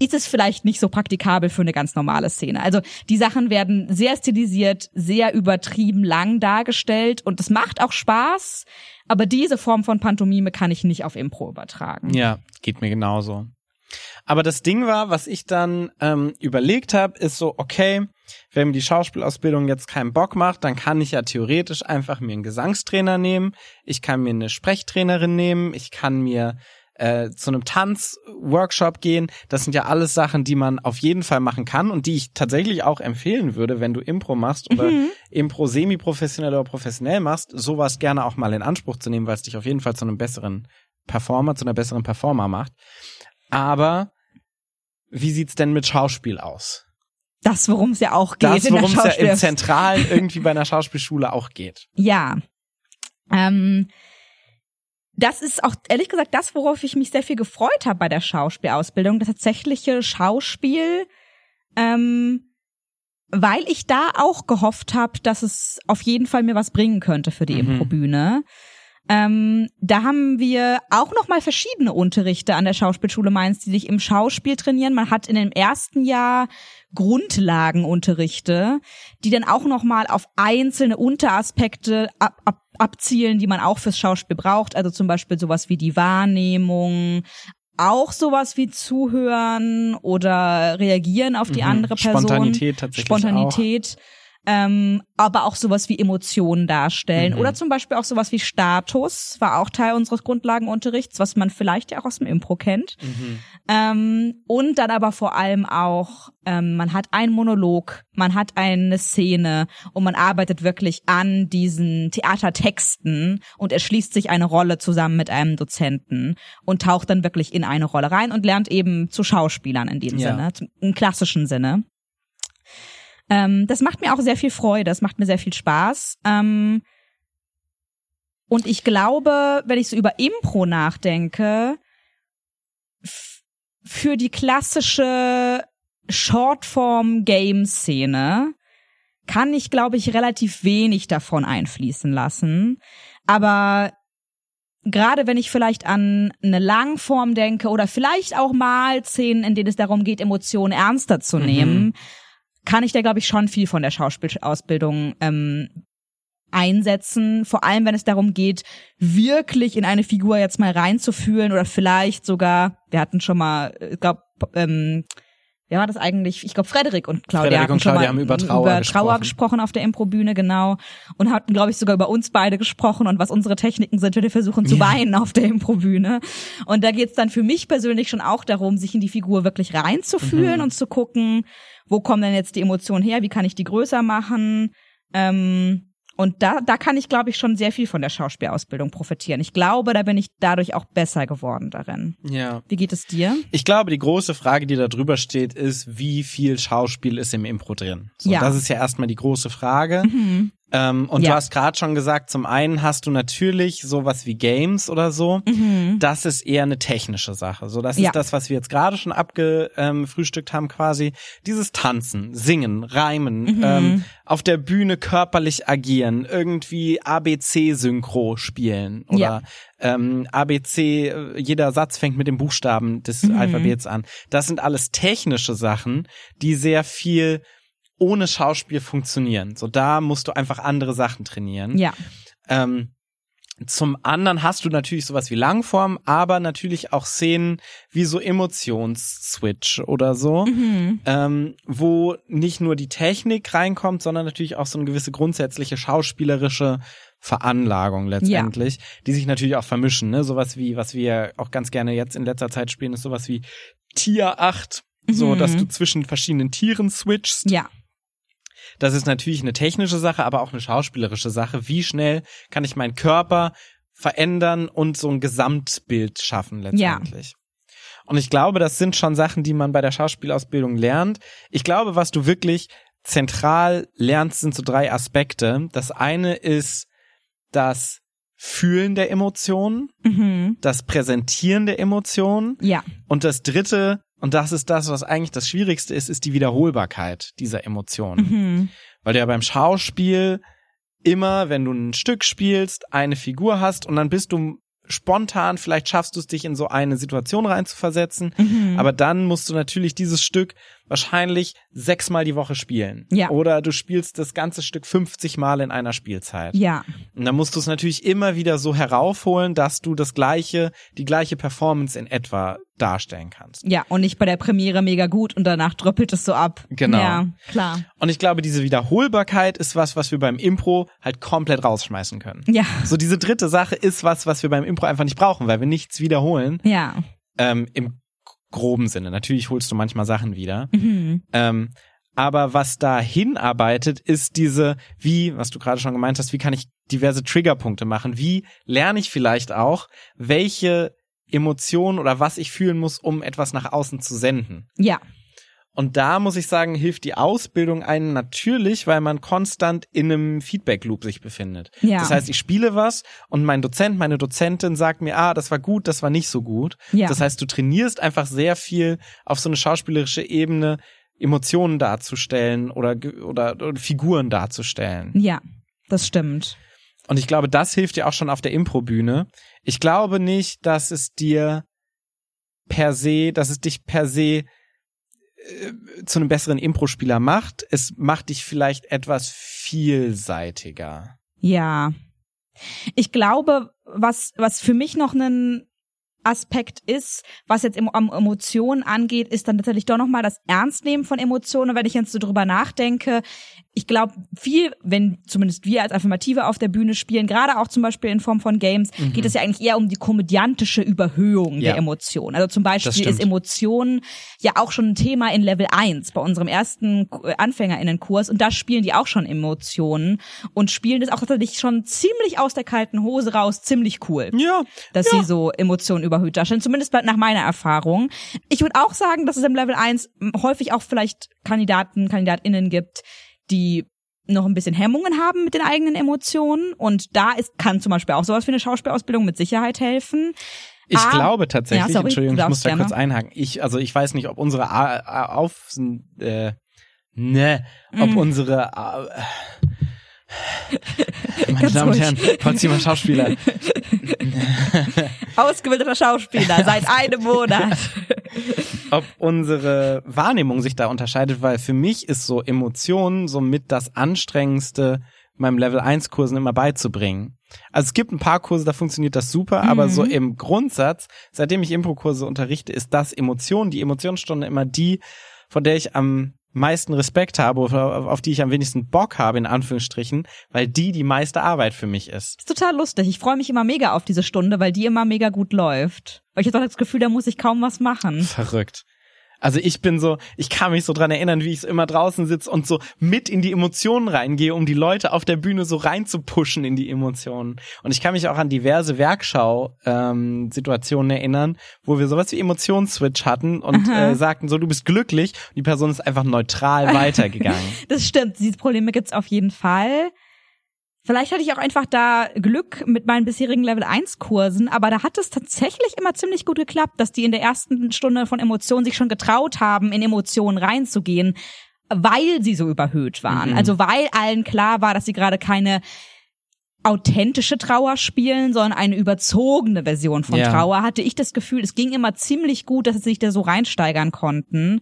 ist es vielleicht nicht so praktikabel für eine ganz normale Szene. Also die Sachen werden sehr stilisiert, sehr übertrieben lang dargestellt und es macht auch Spaß, aber diese Form von Pantomime kann ich nicht auf Impro übertragen. Ja, geht mir genauso. Aber das Ding war, was ich dann ähm, überlegt habe, ist so, okay, wenn mir die Schauspielausbildung jetzt keinen Bock macht, dann kann ich ja theoretisch einfach mir einen Gesangstrainer nehmen, ich kann mir eine Sprechtrainerin nehmen, ich kann mir äh, zu einem Tanzworkshop gehen. Das sind ja alles Sachen, die man auf jeden Fall machen kann und die ich tatsächlich auch empfehlen würde, wenn du Impro machst oder mhm. Impro semi-professionell oder professionell machst, sowas gerne auch mal in Anspruch zu nehmen, weil es dich auf jeden Fall zu einem besseren Performer, zu einer besseren Performer macht. Aber wie sieht's denn mit Schauspiel aus? Das, worum es ja auch geht. Das, worum es ja im Zentralen irgendwie bei einer Schauspielschule auch geht. Ja. Ähm, das ist auch ehrlich gesagt das, worauf ich mich sehr viel gefreut habe bei der Schauspielausbildung, das tatsächliche Schauspiel, ähm, weil ich da auch gehofft habe, dass es auf jeden Fall mir was bringen könnte für die mhm. Improbühne. Ähm, da haben wir auch noch mal verschiedene Unterrichte an der Schauspielschule Mainz, die sich im Schauspiel trainieren. Man hat in dem ersten Jahr Grundlagenunterrichte, die dann auch noch mal auf einzelne Unteraspekte ab, ab, abzielen, die man auch fürs Schauspiel braucht. Also zum Beispiel sowas wie die Wahrnehmung, auch sowas wie zuhören oder reagieren auf die mhm. andere Person. Spontanität tatsächlich Spontanität. Auch ähm, aber auch sowas wie Emotionen darstellen. Mhm. Oder zum Beispiel auch sowas wie Status, war auch Teil unseres Grundlagenunterrichts, was man vielleicht ja auch aus dem Impro kennt. Mhm. Ähm, und dann aber vor allem auch, ähm, man hat einen Monolog, man hat eine Szene und man arbeitet wirklich an diesen Theatertexten und erschließt sich eine Rolle zusammen mit einem Dozenten und taucht dann wirklich in eine Rolle rein und lernt eben zu Schauspielern in dem ja. Sinne, im klassischen Sinne. Ähm, das macht mir auch sehr viel Freude, das macht mir sehr viel Spaß. Ähm, und ich glaube, wenn ich so über Impro nachdenke, für die klassische Shortform-Game-Szene kann ich, glaube ich, relativ wenig davon einfließen lassen. Aber gerade wenn ich vielleicht an eine Langform denke oder vielleicht auch mal Szenen, in denen es darum geht, Emotionen ernster zu mhm. Kann ich da, glaube ich, schon viel von der Schauspielausbildung ähm, einsetzen, vor allem wenn es darum geht, wirklich in eine Figur jetzt mal reinzufühlen oder vielleicht sogar, wir hatten schon mal, ich glaube, ähm, wer war das eigentlich? Ich glaube, Frederik und Claudia Frederik und Claudia haben über Trauer, über gesprochen. Trauer gesprochen auf der Improbühne, genau. Und hatten, glaube ich, sogar über uns beide gesprochen und was unsere Techniken sind, wenn wir versuchen zu weinen auf der Improbühne. Und da geht's dann für mich persönlich schon auch darum, sich in die Figur wirklich reinzufühlen mhm. und zu gucken, wo kommen denn jetzt die Emotionen her, wie kann ich die größer machen. Ähm, Und da, da kann ich, glaube ich, schon sehr viel von der Schauspielausbildung profitieren. Ich glaube, da bin ich dadurch auch besser geworden darin. Ja. Wie geht es dir? Ich glaube, die große Frage, die da drüber steht, ist, wie viel Schauspiel ist im Impro drin? So, Ja. Das ist ja erstmal die große Frage. Mhm. Ähm, und du Ja. hast gerade schon gesagt, zum einen hast du natürlich sowas wie Games oder so. Mhm. Das ist eher eine technische Sache. So, das Ja. ist das, was wir jetzt gerade schon abgefrühstückt haben, quasi. Dieses Tanzen, Singen, Reimen, Mhm. ähm, auf der Bühne körperlich agieren, irgendwie ABC-Synchro spielen oder Ja. ähm, ABC, äh, jeder Satz fängt mit dem Buchstaben des Mhm. Alphabets an. Das sind alles technische Sachen, die sehr viel ohne Schauspiel funktionieren. So, da musst du einfach andere Sachen trainieren. Ja. Ähm, zum anderen hast du natürlich sowas wie Langform, aber natürlich auch Szenen wie so Emotionsswitch oder so, Mhm. ähm, wo nicht nur die Technik reinkommt, sondern natürlich auch so eine gewisse grundsätzliche schauspielerische Veranlagung letztendlich, die sich natürlich auch vermischen. Ne? Sowas wie, was wir auch ganz gerne jetzt in letzter Zeit spielen, ist sowas wie Tier 8, so Mhm. dass du zwischen verschiedenen Tieren switchst. Ja. Das ist natürlich eine technische Sache, aber auch eine schauspielerische Sache. Wie schnell kann ich meinen Körper verändern und so ein Gesamtbild schaffen letztendlich? Und ich glaube, das sind schon Sachen, die man bei der Schauspielausbildung lernt. Ich glaube, was du wirklich zentral lernst, sind so drei Aspekte. Das eine ist das Fühlen der Emotionen, Mhm. das Präsentieren der Emotionen Ja. und das dritte, und das ist das, was eigentlich das Schwierigste ist, ist die Wiederholbarkeit dieser Emotionen. Mhm. Weil du ja beim Schauspiel immer, wenn du ein Stück spielst, eine Figur hast und dann bist du spontan, vielleicht schaffst du es dich in so eine Situation reinzuversetzen, Mhm. aber dann musst du natürlich dieses Stück wahrscheinlich sechsmal die Woche spielen. Ja. Oder du spielst das ganze Stück 50 Mal in einer Spielzeit. Ja. Und dann musst du es natürlich immer wieder so heraufholen, dass du das gleiche, die gleiche Performance in etwa darstellen kannst. Ja. Und nicht bei der Premiere mega gut und danach dröppelt es so ab. Genau. Ja, klar. Und ich glaube, diese Wiederholbarkeit ist was, was wir beim Impro halt komplett rausschmeißen können. Ja. So diese dritte Sache ist was, was wir beim Impro einfach nicht brauchen, weil wir nichts wiederholen. Ja. Ähm, Im groben Sinne. Natürlich holst du manchmal Sachen wieder. Mhm. Ähm, aber was da hinarbeitet, ist diese, wie, was du gerade schon gemeint hast, wie kann ich diverse Triggerpunkte machen? Wie lerne ich vielleicht auch, welche Emotionen oder was ich fühlen muss, um etwas nach außen zu senden? Ja. Und da muss ich sagen, hilft die Ausbildung einem natürlich, weil man konstant in einem Feedback-Loop sich befindet. Ja. Das heißt, ich spiele was und mein Dozent, meine Dozentin sagt mir, ah, das war gut, das war nicht so gut. Ja. Das heißt, du trainierst einfach sehr viel auf so eine schauspielerische Ebene, Emotionen darzustellen oder, oder, oder Figuren darzustellen. Ja. Das stimmt. Und ich glaube, das hilft dir auch schon auf der Improbühne. Ich glaube nicht, dass es dir per se, dass es dich per se äh, zu einem besseren Impro-Spieler macht. Es macht dich vielleicht etwas vielseitiger. Ja. Ich glaube, was, was für mich noch ein Aspekt ist, was jetzt im, am Emotionen angeht, ist dann tatsächlich doch nochmal das Ernstnehmen von Emotionen. Und wenn ich jetzt so drüber nachdenke, ich glaube, viel, wenn zumindest wir als Affirmative auf der Bühne spielen, gerade auch zum Beispiel in Form von Games, geht es ja eigentlich eher um die komödiantische Überhöhung Ja. der Emotionen. Also zum Beispiel ist Emotionen ja auch schon ein Thema in Level 1 bei unserem ersten äh, AnfängerInnenkurs und da spielen die auch schon Emotionen und spielen das auch tatsächlich schon ziemlich aus der kalten Hose raus, ziemlich cool Ja. dass sie so Emotionen überhöht darstellen, zumindest nach meiner Erfahrung. Ich würde auch sagen, dass es im Level 1 häufig auch vielleicht Kandidaten, KandidatInnen gibt, die noch ein bisschen Hemmungen haben mit den eigenen Emotionen und da ist, kann zum Beispiel auch sowas wie eine Schauspielausbildung mit Sicherheit helfen. Ich Ah, glaube tatsächlich, ja, sorry, Entschuldigung, ich muss da kurz gerne. einhaken. Ich, also ich weiß nicht, ob unsere A A auf äh, ne, ob Mhm. unsere A meine Damen und. Herren, Potsdamer Schauspieler. Ausgebildeter Schauspieler seit einem Monat. ob unsere Wahrnehmung sich da unterscheidet, weil für mich ist so Emotionen somit das anstrengendste meinem Level 1 Kursen immer beizubringen. Also es gibt ein paar Kurse, da funktioniert das super, aber so im Grundsatz, seitdem ich Impro-Kurse unterrichte, ist das Emotion, die Emotionsstunde immer die, von der ich am meisten Respekt habe, oder auf die ich am wenigsten Bock habe, in Anführungsstrichen, weil die die meiste Arbeit für mich ist. ist total lustig. Ich freue mich immer mega auf diese Stunde, weil die immer mega gut läuft. Weil ich habe das Gefühl, da muss ich kaum was machen. Verrückt. Also ich bin so, ich kann mich so dran erinnern, wie ich so immer draußen sitze und so mit in die Emotionen reingehe, um die Leute auf der Bühne so reinzupushen in die Emotionen. Und ich kann mich auch an diverse Werkschau-Situationen ähm, erinnern, wo wir sowas wie Emotionsswitch hatten und äh, sagten so, du bist glücklich und die Person ist einfach neutral weitergegangen. das stimmt, diese Probleme gibt's auf jeden Fall. Vielleicht hatte ich auch einfach da Glück mit meinen bisherigen Level 1 Kursen, aber da hat es tatsächlich immer ziemlich gut geklappt, dass die in der ersten Stunde von Emotionen sich schon getraut haben, in Emotionen reinzugehen, weil sie so überhöht waren. Mhm. Also weil allen klar war, dass sie gerade keine authentische Trauer spielen, sondern eine überzogene Version von ja. Trauer, hatte ich das Gefühl, es ging immer ziemlich gut, dass sie sich da so reinsteigern konnten.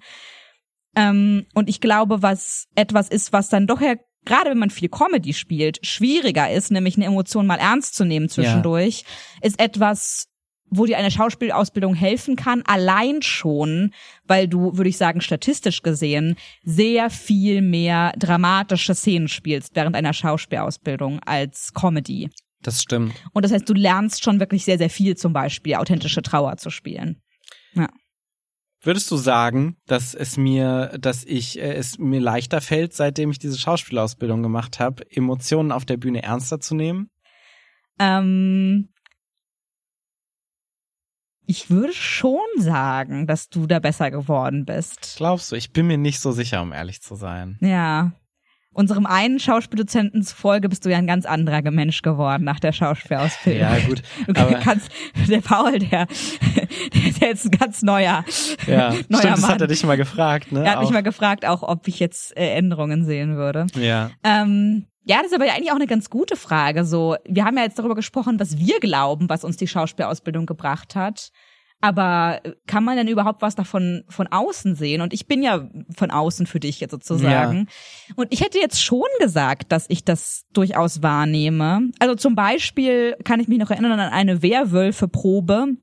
Ähm, und ich glaube, was etwas ist, was dann doch ja gerade wenn man viel Comedy spielt, schwieriger ist, nämlich eine Emotion mal ernst zu nehmen zwischendurch, ja. ist etwas, wo dir eine Schauspielausbildung helfen kann, allein schon, weil du, würde ich sagen, statistisch gesehen, sehr viel mehr dramatische Szenen spielst während einer Schauspielausbildung als Comedy. Das stimmt. Und das heißt, du lernst schon wirklich sehr, sehr viel, zum Beispiel authentische Trauer zu spielen. Ja. Würdest du sagen, dass es mir, dass ich äh, es mir leichter fällt, seitdem ich diese Schauspielausbildung gemacht habe, Emotionen auf der Bühne ernster zu nehmen? Ähm, ich würde schon sagen, dass du da besser geworden bist. Glaubst du? Ich bin mir nicht so sicher, um ehrlich zu sein. Ja unserem einen Schauspieldozenten zufolge bist du ja ein ganz anderer Mensch geworden nach der Schauspielausbildung. Ja, gut. Du kannst, der Paul, der, der ist jetzt ein ganz neuer, ja, neuer stimmt, Mann. das hat er dich mal gefragt, ne? Er hat auch. mich mal gefragt, auch ob ich jetzt äh, Änderungen sehen würde. Ja. Ähm, ja, das ist aber eigentlich auch eine ganz gute Frage. So, wir haben ja jetzt darüber gesprochen, was wir glauben, was uns die Schauspielausbildung gebracht hat. Aber kann man denn überhaupt was davon von außen sehen? Und ich bin ja von außen für dich jetzt sozusagen. Ja. Und ich hätte jetzt schon gesagt, dass ich das durchaus wahrnehme. Also zum Beispiel kann ich mich noch erinnern an eine Werwölfe-Probe,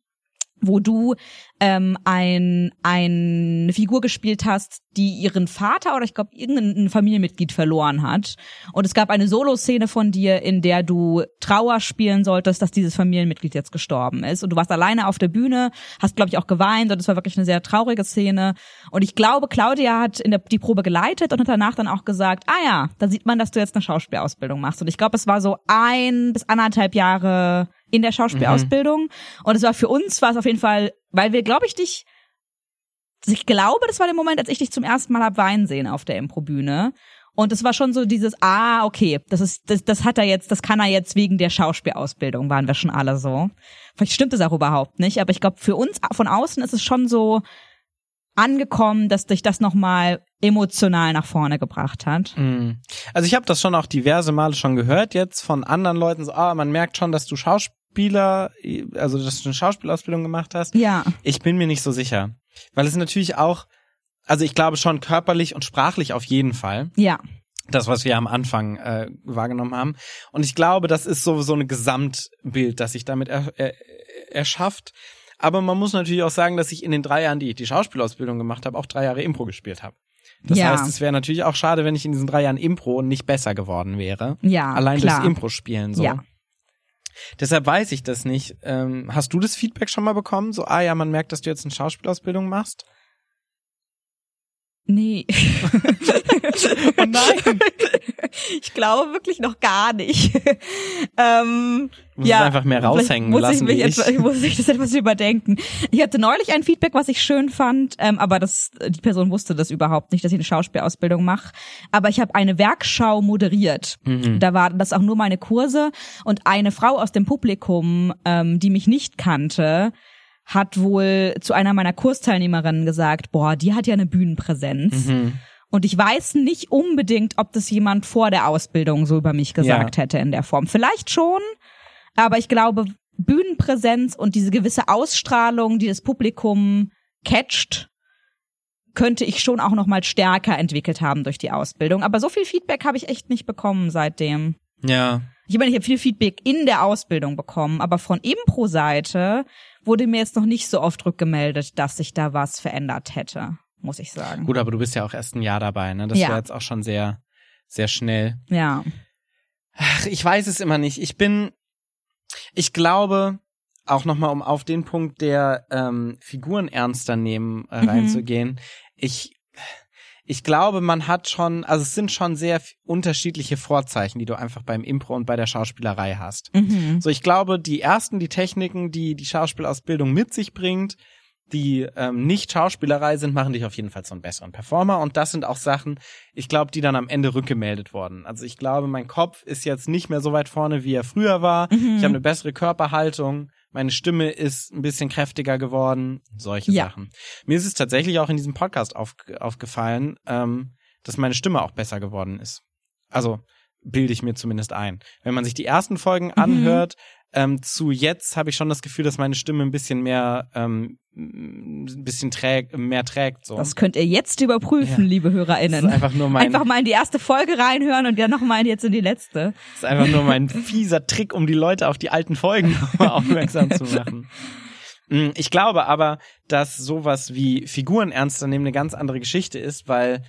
wo du ähm, ein, eine Figur gespielt hast, die ihren Vater oder ich glaube irgendein Familienmitglied verloren hat. Und es gab eine Solo-Szene von dir, in der du Trauer spielen solltest, dass dieses Familienmitglied jetzt gestorben ist. Und du warst alleine auf der Bühne, hast glaube ich auch geweint und es war wirklich eine sehr traurige Szene. Und ich glaube, Claudia hat in der, die Probe geleitet und hat danach dann auch gesagt, ah ja, da sieht man, dass du jetzt eine Schauspielausbildung machst. Und ich glaube, es war so ein bis anderthalb Jahre in der Schauspielausbildung. Mhm. Und es war für uns war es auf jeden Fall, weil wir, glaube ich, dich, ich glaube, das war der Moment, als ich dich zum ersten Mal hab weinen sehen auf der Improbühne. Und es war schon so dieses, ah, okay, das ist, das, das hat er jetzt, das kann er jetzt wegen der Schauspielausbildung, waren wir schon alle so. Vielleicht stimmt es auch überhaupt nicht, aber ich glaube, für uns von außen ist es schon so angekommen, dass dich das nochmal emotional nach vorne gebracht hat. Mhm. Also ich habe das schon auch diverse Male schon gehört jetzt von anderen Leuten, so, ah, man merkt schon, dass du Schauspiel Schauspieler, also dass du eine Schauspielausbildung gemacht hast. Ja. Ich bin mir nicht so sicher. Weil es natürlich auch, also ich glaube schon körperlich und sprachlich auf jeden Fall. Ja. Das, was wir am Anfang äh, wahrgenommen haben. Und ich glaube, das ist so, so ein Gesamtbild, das sich damit er, er, erschafft. Aber man muss natürlich auch sagen, dass ich in den drei Jahren, die ich die Schauspielausbildung gemacht habe, auch drei Jahre Impro gespielt habe. Das ja. heißt, es wäre natürlich auch schade, wenn ich in diesen drei Jahren Impro nicht besser geworden wäre. Ja. Allein klar. durchs Impro-Spielen so. Ja. Deshalb weiß ich das nicht. Ähm, hast du das Feedback schon mal bekommen? So, ah ja, man merkt, dass du jetzt eine Schauspielausbildung machst? Nee. oh nein. Ich glaube wirklich noch gar nicht. ähm, muss ja, es einfach mehr raushängen muss lassen. Ich, mich ich. Etwa, muss ich das etwas überdenken. Ich hatte neulich ein Feedback, was ich schön fand, ähm, aber das, die Person wusste das überhaupt nicht, dass ich eine Schauspielausbildung mache. Aber ich habe eine Werkschau moderiert. Mhm. Da waren das auch nur meine Kurse und eine Frau aus dem Publikum, ähm, die mich nicht kannte, hat wohl zu einer meiner Kursteilnehmerinnen gesagt, boah, die hat ja eine Bühnenpräsenz. Mhm. Und ich weiß nicht unbedingt, ob das jemand vor der Ausbildung so über mich gesagt ja. hätte in der Form. Vielleicht schon, aber ich glaube, Bühnenpräsenz und diese gewisse Ausstrahlung, die das Publikum catcht, könnte ich schon auch noch mal stärker entwickelt haben durch die Ausbildung. Aber so viel Feedback habe ich echt nicht bekommen seitdem. Ja. Ich meine, ich habe viel Feedback in der Ausbildung bekommen, aber von Impro-Seite wurde mir jetzt noch nicht so oft rückgemeldet, dass sich da was verändert hätte, muss ich sagen. Gut, aber du bist ja auch erst ein Jahr dabei, ne? Das ja. wäre jetzt auch schon sehr, sehr schnell. Ja. Ach, ich weiß es immer nicht. Ich bin, ich glaube, auch nochmal, um auf den Punkt der ähm, Figuren ernster nehmen äh, Mhm. reinzugehen. Ich, ich glaube, man hat schon, also es sind schon sehr unterschiedliche Vorzeichen, die du einfach beim Impro und bei der Schauspielerei hast. Mhm. So, ich glaube, die ersten, die Techniken, die die Schauspielausbildung mit sich bringt, die ähm, nicht Schauspielerei sind, machen dich auf jeden Fall zu einem besseren Performer. Und das sind auch Sachen, ich glaube, die dann am Ende rückgemeldet wurden. Also ich glaube, mein Kopf ist jetzt nicht mehr so weit vorne, wie er früher war. Mhm. Ich habe eine bessere Körperhaltung. Meine Stimme ist ein bisschen kräftiger geworden. Solche Ja. Sachen. Mir ist es tatsächlich auch in diesem Podcast auf, aufgefallen, ähm, dass meine Stimme auch besser geworden ist. Also bilde ich mir zumindest ein. Wenn man sich die ersten Folgen anhört, ähm, zu jetzt habe ich schon das Gefühl, dass meine Stimme ein bisschen mehr, ähm, ein bisschen träg, mehr trägt. So. Das könnt ihr jetzt überprüfen, Ja. liebe Das HörerInnen. ist einfach nur mein, Einfach mal in die erste Folge reinhören und dann nochmal jetzt in die letzte. das ist einfach nur mein fieser Trick, um die Leute auf die alten Folgen nochmal aufmerksam zu machen. Mm, Ich glaube aber, dass sowas wie Figuren ernster nehmen eine ganz andere Geschichte ist, weil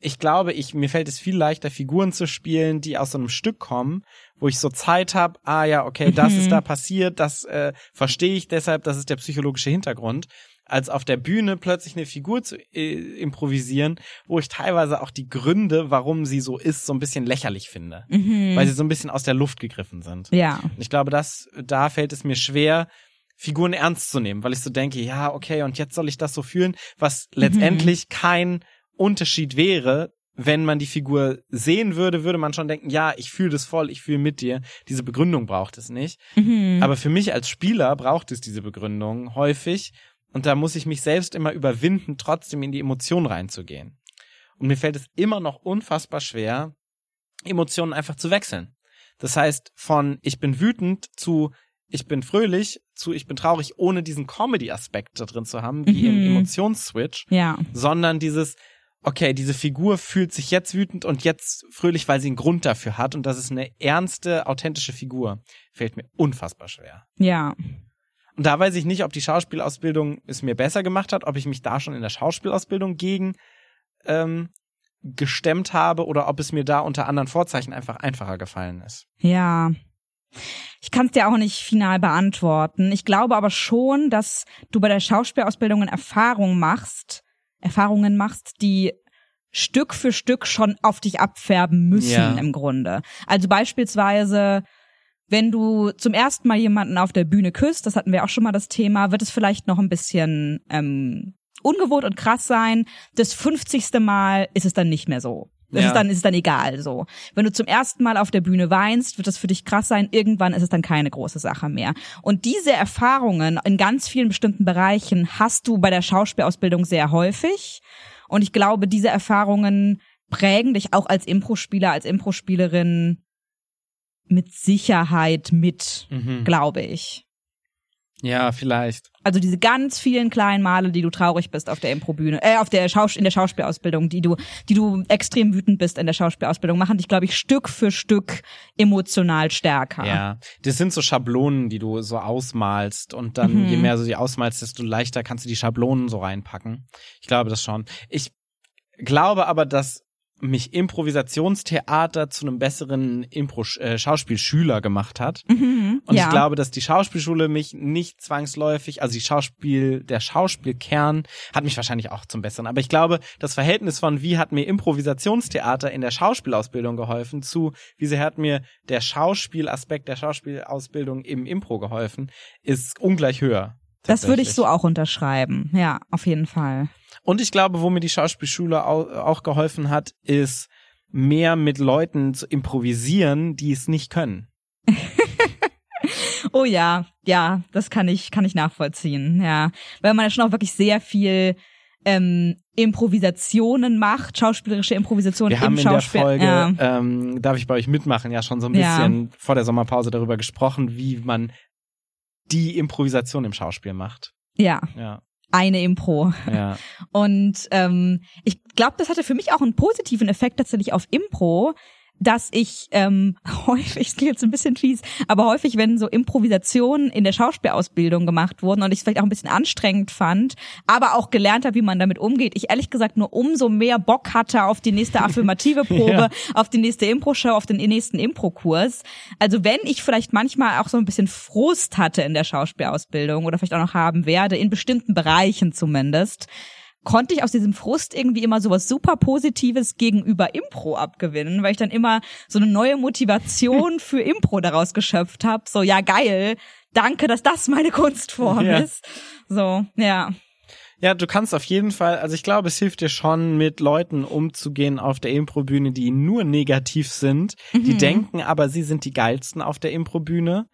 ich glaube, ich mir fällt es viel leichter, Figuren zu spielen, die aus so einem Stück kommen, wo ich so Zeit habe, ah ja, okay, das Mhm. ist da passiert, das äh, verstehe ich deshalb, das ist der psychologische Hintergrund, als auf der Bühne plötzlich eine Figur zu äh, improvisieren, wo ich teilweise auch die Gründe, warum sie so ist, so ein bisschen lächerlich finde, Mhm. weil sie so ein bisschen aus der Luft gegriffen sind. ja. Und ich glaube, dass da fällt es mir schwer, Figuren ernst zu nehmen, weil ich so denke, ja, okay, und jetzt soll ich das so fühlen, was letztendlich kein Unterschied wäre, wenn man die Figur sehen würde, würde man schon denken, ja, ich fühle das voll, ich fühle mit dir. Diese Begründung braucht es nicht. Mhm. Aber für mich als Spieler braucht es diese Begründung häufig. Und da muss ich mich selbst immer überwinden, trotzdem in die Emotion reinzugehen. Und mir fällt es immer noch unfassbar schwer, Emotionen einfach zu wechseln. Das heißt, von ich bin wütend zu ich bin fröhlich zu ich bin traurig, ohne diesen Comedy-Aspekt da drin zu haben, wie im Mhm. Emotionsswitch, ja. sondern dieses, okay, diese Figur fühlt sich jetzt wütend und jetzt fröhlich, weil sie einen Grund dafür hat und das ist eine ernste, authentische Figur. Fällt mir unfassbar schwer. Ja. Und da weiß ich nicht, ob die Schauspielausbildung es mir besser gemacht hat, ob ich mich da schon in der Schauspielausbildung gegen ähm, gestemmt habe oder ob es mir da unter anderen Vorzeichen einfach einfacher gefallen ist. Ja. Ich kann es dir auch nicht final beantworten. Ich glaube aber schon, dass du bei der Schauspielausbildung Erfahrungen machst, Erfahrungen machst, die Stück für Stück schon auf dich abfärben müssen Ja. im Grunde. Also beispielsweise, wenn du zum ersten Mal jemanden auf der Bühne küsst, das hatten wir auch schon mal das Thema, wird es vielleicht noch ein bisschen ähm, ungewohnt und krass sein. Das 50. Mal ist es dann nicht mehr so. Das Ja. ist dann ist es dann egal so. Wenn du zum ersten Mal auf der Bühne weinst, wird das für dich krass sein. Irgendwann ist es dann keine große Sache mehr. Und diese Erfahrungen in ganz vielen bestimmten Bereichen hast du bei der Schauspielausbildung sehr häufig. Und ich glaube, diese Erfahrungen prägen dich auch als Impro-Spieler, als Impro-Spielerin mit Sicherheit mit, Mhm. glaube ich. Ja, vielleicht. Also diese ganz vielen kleinen Male, die du traurig bist auf der Improbühne, äh, auf der Schaus in der Schauspielausbildung, die du, die du extrem wütend bist in der Schauspielausbildung, machen dich, glaube ich, Stück für Stück emotional stärker. Ja, das sind so Schablonen, die du so ausmalst und dann, Mhm. je mehr du sie ausmalst, desto leichter kannst du die Schablonen so reinpacken. Ich glaube das schon. Ich glaube aber, dass mich Improvisationstheater zu einem besseren Impro äh, Schauspielschüler gemacht hat. Mhm, Und ja. ich glaube, dass die Schauspielschule mich nicht zwangsläufig, also die Schauspiel, der Schauspielkern hat mich wahrscheinlich auch zum Besseren. Aber ich glaube, das Verhältnis von wie hat mir Improvisationstheater in der Schauspielausbildung geholfen zu wie sehr hat mir der Schauspielaspekt der Schauspielausbildung im Impro geholfen, ist ungleich höher. Das würde ich so auch unterschreiben. Ja, auf jeden Fall. Und ich glaube, wo mir die Schauspielschule au- auch geholfen hat, ist mehr mit Leuten zu improvisieren, die es nicht können. Oh ja, ja, das kann ich, kann ich nachvollziehen, ja. Weil man ja schon auch wirklich sehr viel ähm, Improvisationen macht, schauspielerische Improvisationen Wir haben im in der. Folge, ja. ähm, darf ich bei euch mitmachen, ja schon so ein Ja. bisschen vor der Sommerpause darüber gesprochen, wie man die Improvisation im Schauspiel macht. ja, Ja, eine Impro. ja. Und ähm, ich glaube, das hatte für mich auch einen positiven Effekt tatsächlich auf Impro, dass ich ähm, häufig, es klingt jetzt ein bisschen fies, aber häufig, wenn so Improvisationen in der Schauspielausbildung gemacht wurden und ich es vielleicht auch ein bisschen anstrengend fand, aber auch gelernt habe, wie man damit umgeht, ich ehrlich gesagt nur umso mehr Bock hatte auf die nächste affirmative Probe, ja. auf die nächste Impro-Show, auf den nächsten Impro-Kurs. Also wenn ich vielleicht manchmal auch so ein bisschen Frust hatte in der Schauspielausbildung oder vielleicht auch noch haben werde, in bestimmten Bereichen zumindest, konnte ich aus diesem Frust irgendwie immer sowas super Positives gegenüber Impro abgewinnen, weil ich dann immer so eine neue Motivation für Impro daraus geschöpft habe. So, ja, geil, danke, dass das meine Kunstform ja. ist. So, ja. Ja, du kannst auf jeden Fall, also ich glaube, es hilft dir schon, mit Leuten umzugehen auf der Improbühne, die nur negativ sind, mhm. die denken aber, sie sind die geilsten auf der Improbüne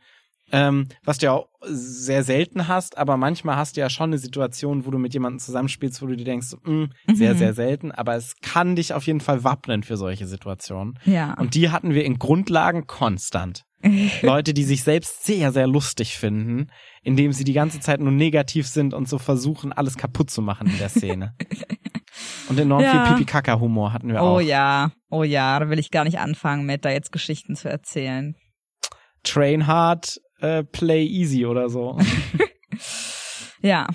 ähm, was du ja auch sehr selten hast, aber manchmal hast du ja schon eine Situation, wo du mit jemandem zusammenspielst, wo du dir denkst, mh, mm, sehr, mhm. sehr selten, aber es kann dich auf jeden Fall wappnen für solche Situationen. Ja. Und die hatten wir in Grundlagen konstant. Leute, die sich selbst sehr, sehr lustig finden, indem sie die ganze Zeit nur negativ sind und so versuchen, alles kaputt zu machen in der Szene. Und enorm ja. viel Pipi-Kaka-Humor hatten wir oh auch. Oh ja, oh ja, da will ich gar nicht anfangen mit, da jetzt Geschichten zu erzählen. Train hard, äh, Play Easy oder so. ja.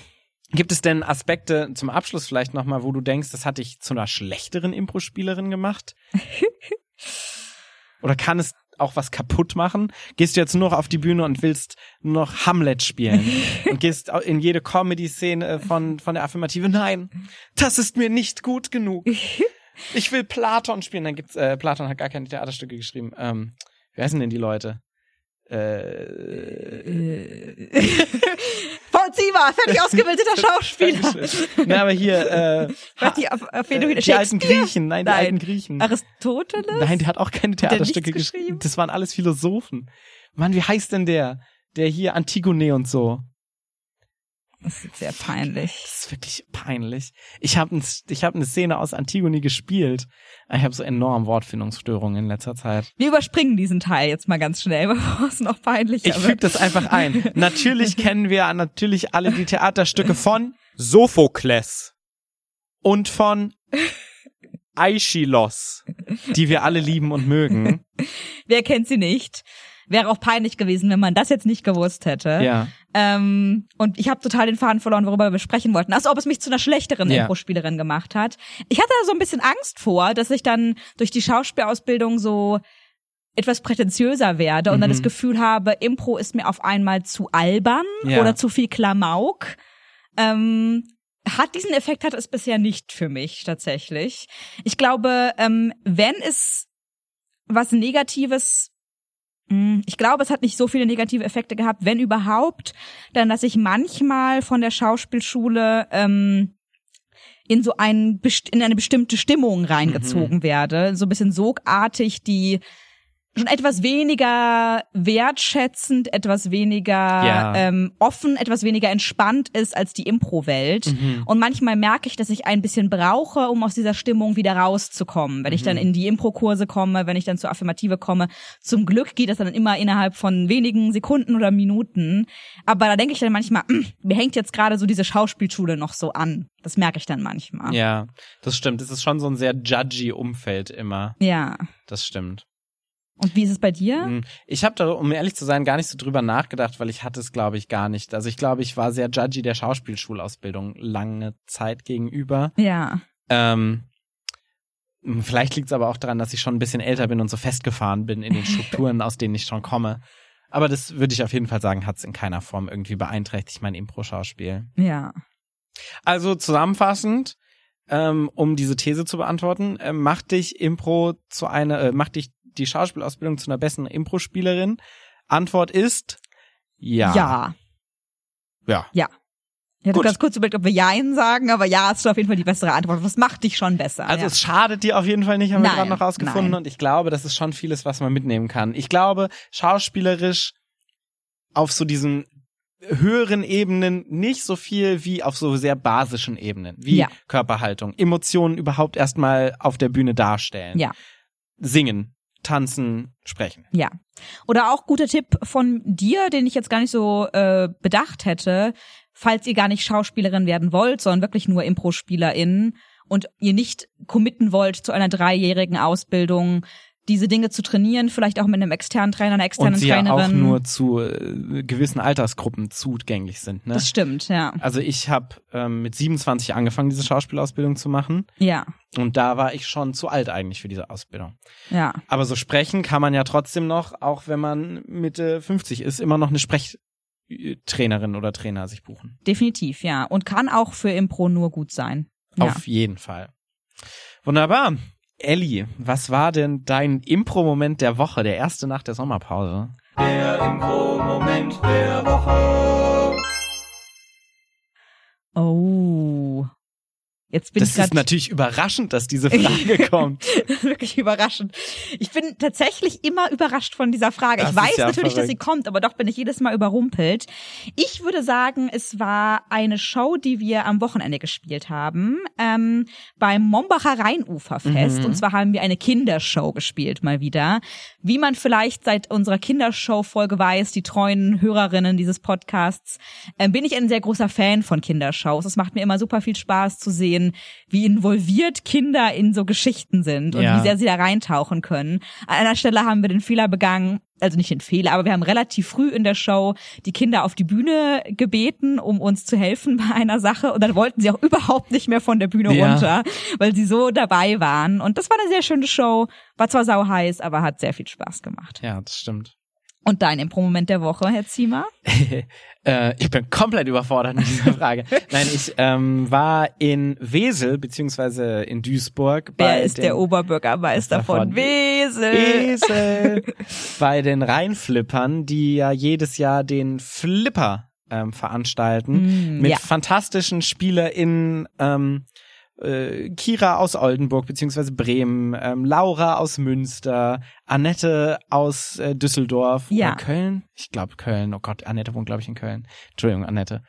Gibt es denn Aspekte zum Abschluss vielleicht nochmal, wo du denkst, das hat dich zu einer schlechteren Impro-Spielerin gemacht? oder kann es auch was kaputt machen? Gehst du jetzt nur noch auf die Bühne und willst nur noch Hamlet spielen und gehst in jede Comedy-Szene von, von der Affirmative, nein, das ist mir nicht gut genug. Ich will Platon spielen. Dann gibt's, äh, Platon hat gar keine Theaterstücke geschrieben. Ähm, wie heißen denn die Leute? Äh, Paul Ziemer, fertig ausgebildeter Schauspieler. Na, aber hier, äh, die, auf, auf du die alten Griechen, nein, die nein. alten Griechen. Aristoteles? Nein, der hat auch keine Theaterstücke geschrieben. Das waren alles Philosophen. Mann, wie heißt denn der? Der hier Antigone und so. Das ist sehr peinlich. Das ist wirklich peinlich. Ich habe ich hab eine Szene aus Antigone gespielt. Ich habe so enorm Wortfindungsstörungen in letzter Zeit. Wir überspringen diesen Teil jetzt mal ganz schnell, bevor es noch peinlicher Ich füge das einfach ein. natürlich kennen wir natürlich alle die Theaterstücke von Sophokles und von Aeschylus, die wir alle lieben und mögen. Wer kennt sie nicht? Wäre auch peinlich gewesen, wenn man das jetzt nicht gewusst hätte. Ja. Ähm, und ich habe total den Faden verloren, worüber wir sprechen wollten. Also ob es mich zu einer schlechteren ja. Impro-Spielerin gemacht hat. Ich hatte da so ein bisschen Angst vor, dass ich dann durch die Schauspielausbildung so etwas prätentiöser werde und mhm. dann das Gefühl habe, Impro ist mir auf einmal zu albern ja. oder zu viel Klamauk. Ähm, hat diesen Effekt hat es bisher nicht für mich tatsächlich. Ich glaube, ähm, wenn es was Negatives ich glaube, es hat nicht so viele negative Effekte gehabt, wenn überhaupt, dann, dass ich manchmal von der Schauspielschule ähm, in so ein in eine bestimmte Stimmung reingezogen mhm. werde, so ein bisschen sogartig die schon etwas weniger wertschätzend, etwas weniger ja. ähm, offen, etwas weniger entspannt ist als die Impro-Welt. Mhm. Und manchmal merke ich, dass ich ein bisschen brauche, um aus dieser Stimmung wieder rauszukommen. Wenn mhm. ich dann mhm. in die Impro-Kurse komme, wenn ich dann zur Affirmative komme. Zum Glück geht das dann immer innerhalb von wenigen Sekunden oder Minuten. Aber da denke ich dann manchmal, mh, hm, mir hängt jetzt gerade so diese Schauspielschule noch so an. Das merke ich dann manchmal. Ja, das stimmt. Es ist schon so ein sehr judgy Umfeld immer. Ja. Das stimmt. Und wie ist es bei dir? Hm, ich habe da, um ehrlich zu sein, gar nicht so drüber nachgedacht, weil ich hatte es, glaube ich, gar nicht. Also ich glaube, ich war sehr judgy der Schauspielschulausbildung lange Zeit gegenüber. Ja. Ähm, vielleicht liegt es aber auch daran, dass ich schon ein bisschen älter bin und so festgefahren bin in den Strukturen, aus denen ich schon komme. Aber das würde ich auf jeden Fall sagen, hat es in keiner Form irgendwie beeinträchtigt, mein Impro-Schauspiel. Ja. Also zusammenfassend, ähm, um diese These zu beantworten, äh, macht dich Impro zu einer, äh, macht dich die Schauspielausbildung zu einer besseren Impro-Spielerin? Antwort ist ja. Ja. Ja. Ja. Ich hatte Gut. ganz kurz überlegt, ob wir Jein sagen, aber ja ist auf jeden Fall die bessere Antwort. Was macht dich schon besser? Also ja. es schadet dir auf jeden Fall nicht, haben wir gerade noch rausgefunden. Nein. Und ich glaube, das ist schon vieles, was man mitnehmen kann. Ich glaube, schauspielerisch auf so diesen höheren Ebenen nicht so viel wie auf so sehr basischen Ebenen, wie ja. Körperhaltung, Emotionen überhaupt erstmal auf der Bühne darstellen. Ja. Singen, tanzen, sprechen. Ja. Oder auch guter Tipp von dir, den ich jetzt gar nicht so äh, bedacht hätte, falls ihr gar nicht Schauspielerin werden wollt, sondern wirklich nur Impro-SpielerInnen und ihr nicht committen wollt zu einer dreijährigen Ausbildung, diese Dinge zu trainieren, vielleicht auch mit einem externen Trainer, einer externen und sie Trainerin. ja auch nur zu äh, gewissen Altersgruppen zugänglich sind. Ne? Das stimmt, ja. Also ich habe ähm, mit 27 angefangen, diese Schauspielausbildung zu machen. Ja, Und da war ich schon zu alt eigentlich für diese Ausbildung. ja. Aber so sprechen kann man ja trotzdem noch, auch wenn man Mitte 50 ist, immer noch eine Sprechtrainerin oder Trainer sich buchen. Definitiv, ja. Und kann auch für Impro nur gut sein. Ja. Auf jeden Fall. Wunderbar. Elli, was war denn dein Impro-Moment der Woche, der erste nach der Sommerpause? Der Impro-Moment der Woche. Oh. Jetzt bin Das ich ist natürlich überraschend, dass diese Frage kommt. wirklich überraschend. Ich bin tatsächlich immer überrascht von dieser Frage. Das ich weiß ja natürlich, dass sie verrückt. kommt, aber doch bin ich jedes Mal überrumpelt. Ich würde sagen, es war eine Show, die wir am Wochenende gespielt haben, ähm, beim Mombacher Rheinuferfest. Mhm. Und zwar haben wir eine Kindershow gespielt, mal wieder. Wie man vielleicht seit unserer Kindershow-Folge weiß, die treuen Hörerinnen dieses Podcasts, ähm, bin ich ein sehr großer Fan von Kindershows. Es macht mir immer super viel Spaß zu sehen, wie involviert Kinder in so Geschichten sind und Ja. wie sehr sie da reintauchen können. An einer Stelle haben wir den Fehler begangen, also nicht den Fehler, aber wir haben relativ früh in der Show die Kinder auf die Bühne gebeten, um uns zu helfen bei einer Sache. Und dann wollten sie auch überhaupt nicht mehr von der Bühne Ja. runter, weil sie so dabei waren. Und das war eine sehr schöne Show. War zwar sau heiß, aber hat sehr viel Spaß gemacht. Ja, das stimmt. Und dein Impro-Moment der Woche, Herr Ziemer? äh, ich bin komplett überfordert mit dieser Frage. Nein, ich ähm, war in Wesel beziehungsweise in Duisburg. Wer bei ist den der Oberbürgermeister Davon. von Wesel? Wesel bei den Rheinflippern, die ja jedes Jahr den Flipper ähm, veranstalten Mm, mit ja. fantastischen SpielerInnen. Ähm, äh, Kira aus Oldenburg beziehungsweise Bremen, ähm, Laura aus Münster, Annette aus äh, Düsseldorf Ja. oder Köln. Ich glaube Köln. Oh Gott, Annette wohnt glaube ich in Köln. Entschuldigung, Annette.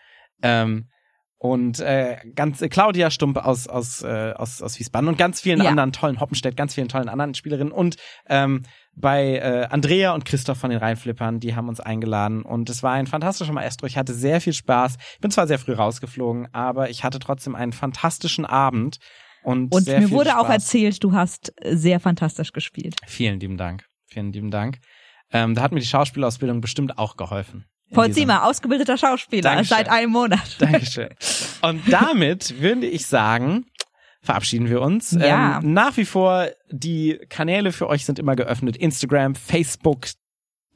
Ähm, und äh, ganz äh, Claudia Stump aus aus äh, aus aus Wiesbaden und ganz vielen Ja. anderen tollen Hoppenstedt, ganz vielen tollen anderen Spielerinnen und ähm, bei äh, Andrea und Christoph von den Rheinflippern, die haben uns eingeladen und es war ein fantastischer Maestro. Ich hatte sehr viel Spaß. Ich bin zwar sehr früh rausgeflogen, aber ich hatte trotzdem einen fantastischen Abend und Und mir wurde Spaß. auch erzählt, du hast sehr fantastisch gespielt. Vielen lieben Dank. Vielen lieben Dank. Ähm, da hat mir die Schauspielausbildung bestimmt auch geholfen. Paul Ziemer, ausgebildeter Schauspieler, Dankeschön. seit einem Monat. Dankeschön. Und damit würde ich sagen, verabschieden wir uns. Ja. Ähm, nach wie vor, die Kanäle für euch sind immer geöffnet. Instagram, Facebook,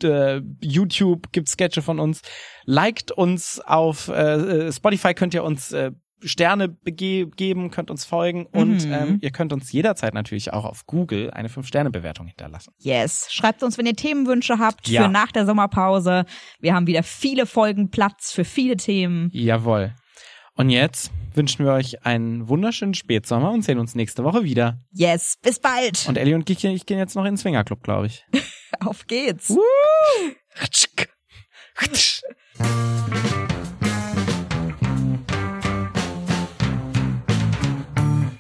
äh, YouTube gibt Sketche von uns. Liked uns auf äh, Spotify, könnt ihr uns äh, Sterne bege- geben, könnt uns folgen und Mhm. ähm, ihr könnt uns jederzeit natürlich auch auf Google eine 5-Sterne-Bewertung hinterlassen. Yes. Schreibt uns, wenn ihr Themenwünsche habt Ja. für nach der Sommerpause. Wir haben wieder viele Folgen Platz für viele Themen. Jawohl. Und jetzt wünschen wir euch einen wunderschönen Spätsommer und sehen uns nächste Woche wieder. Yes. Bis bald. Und Ellie und ich, ich gehen jetzt noch in den Swingerclub, glaube ich. Auf geht's. Woo!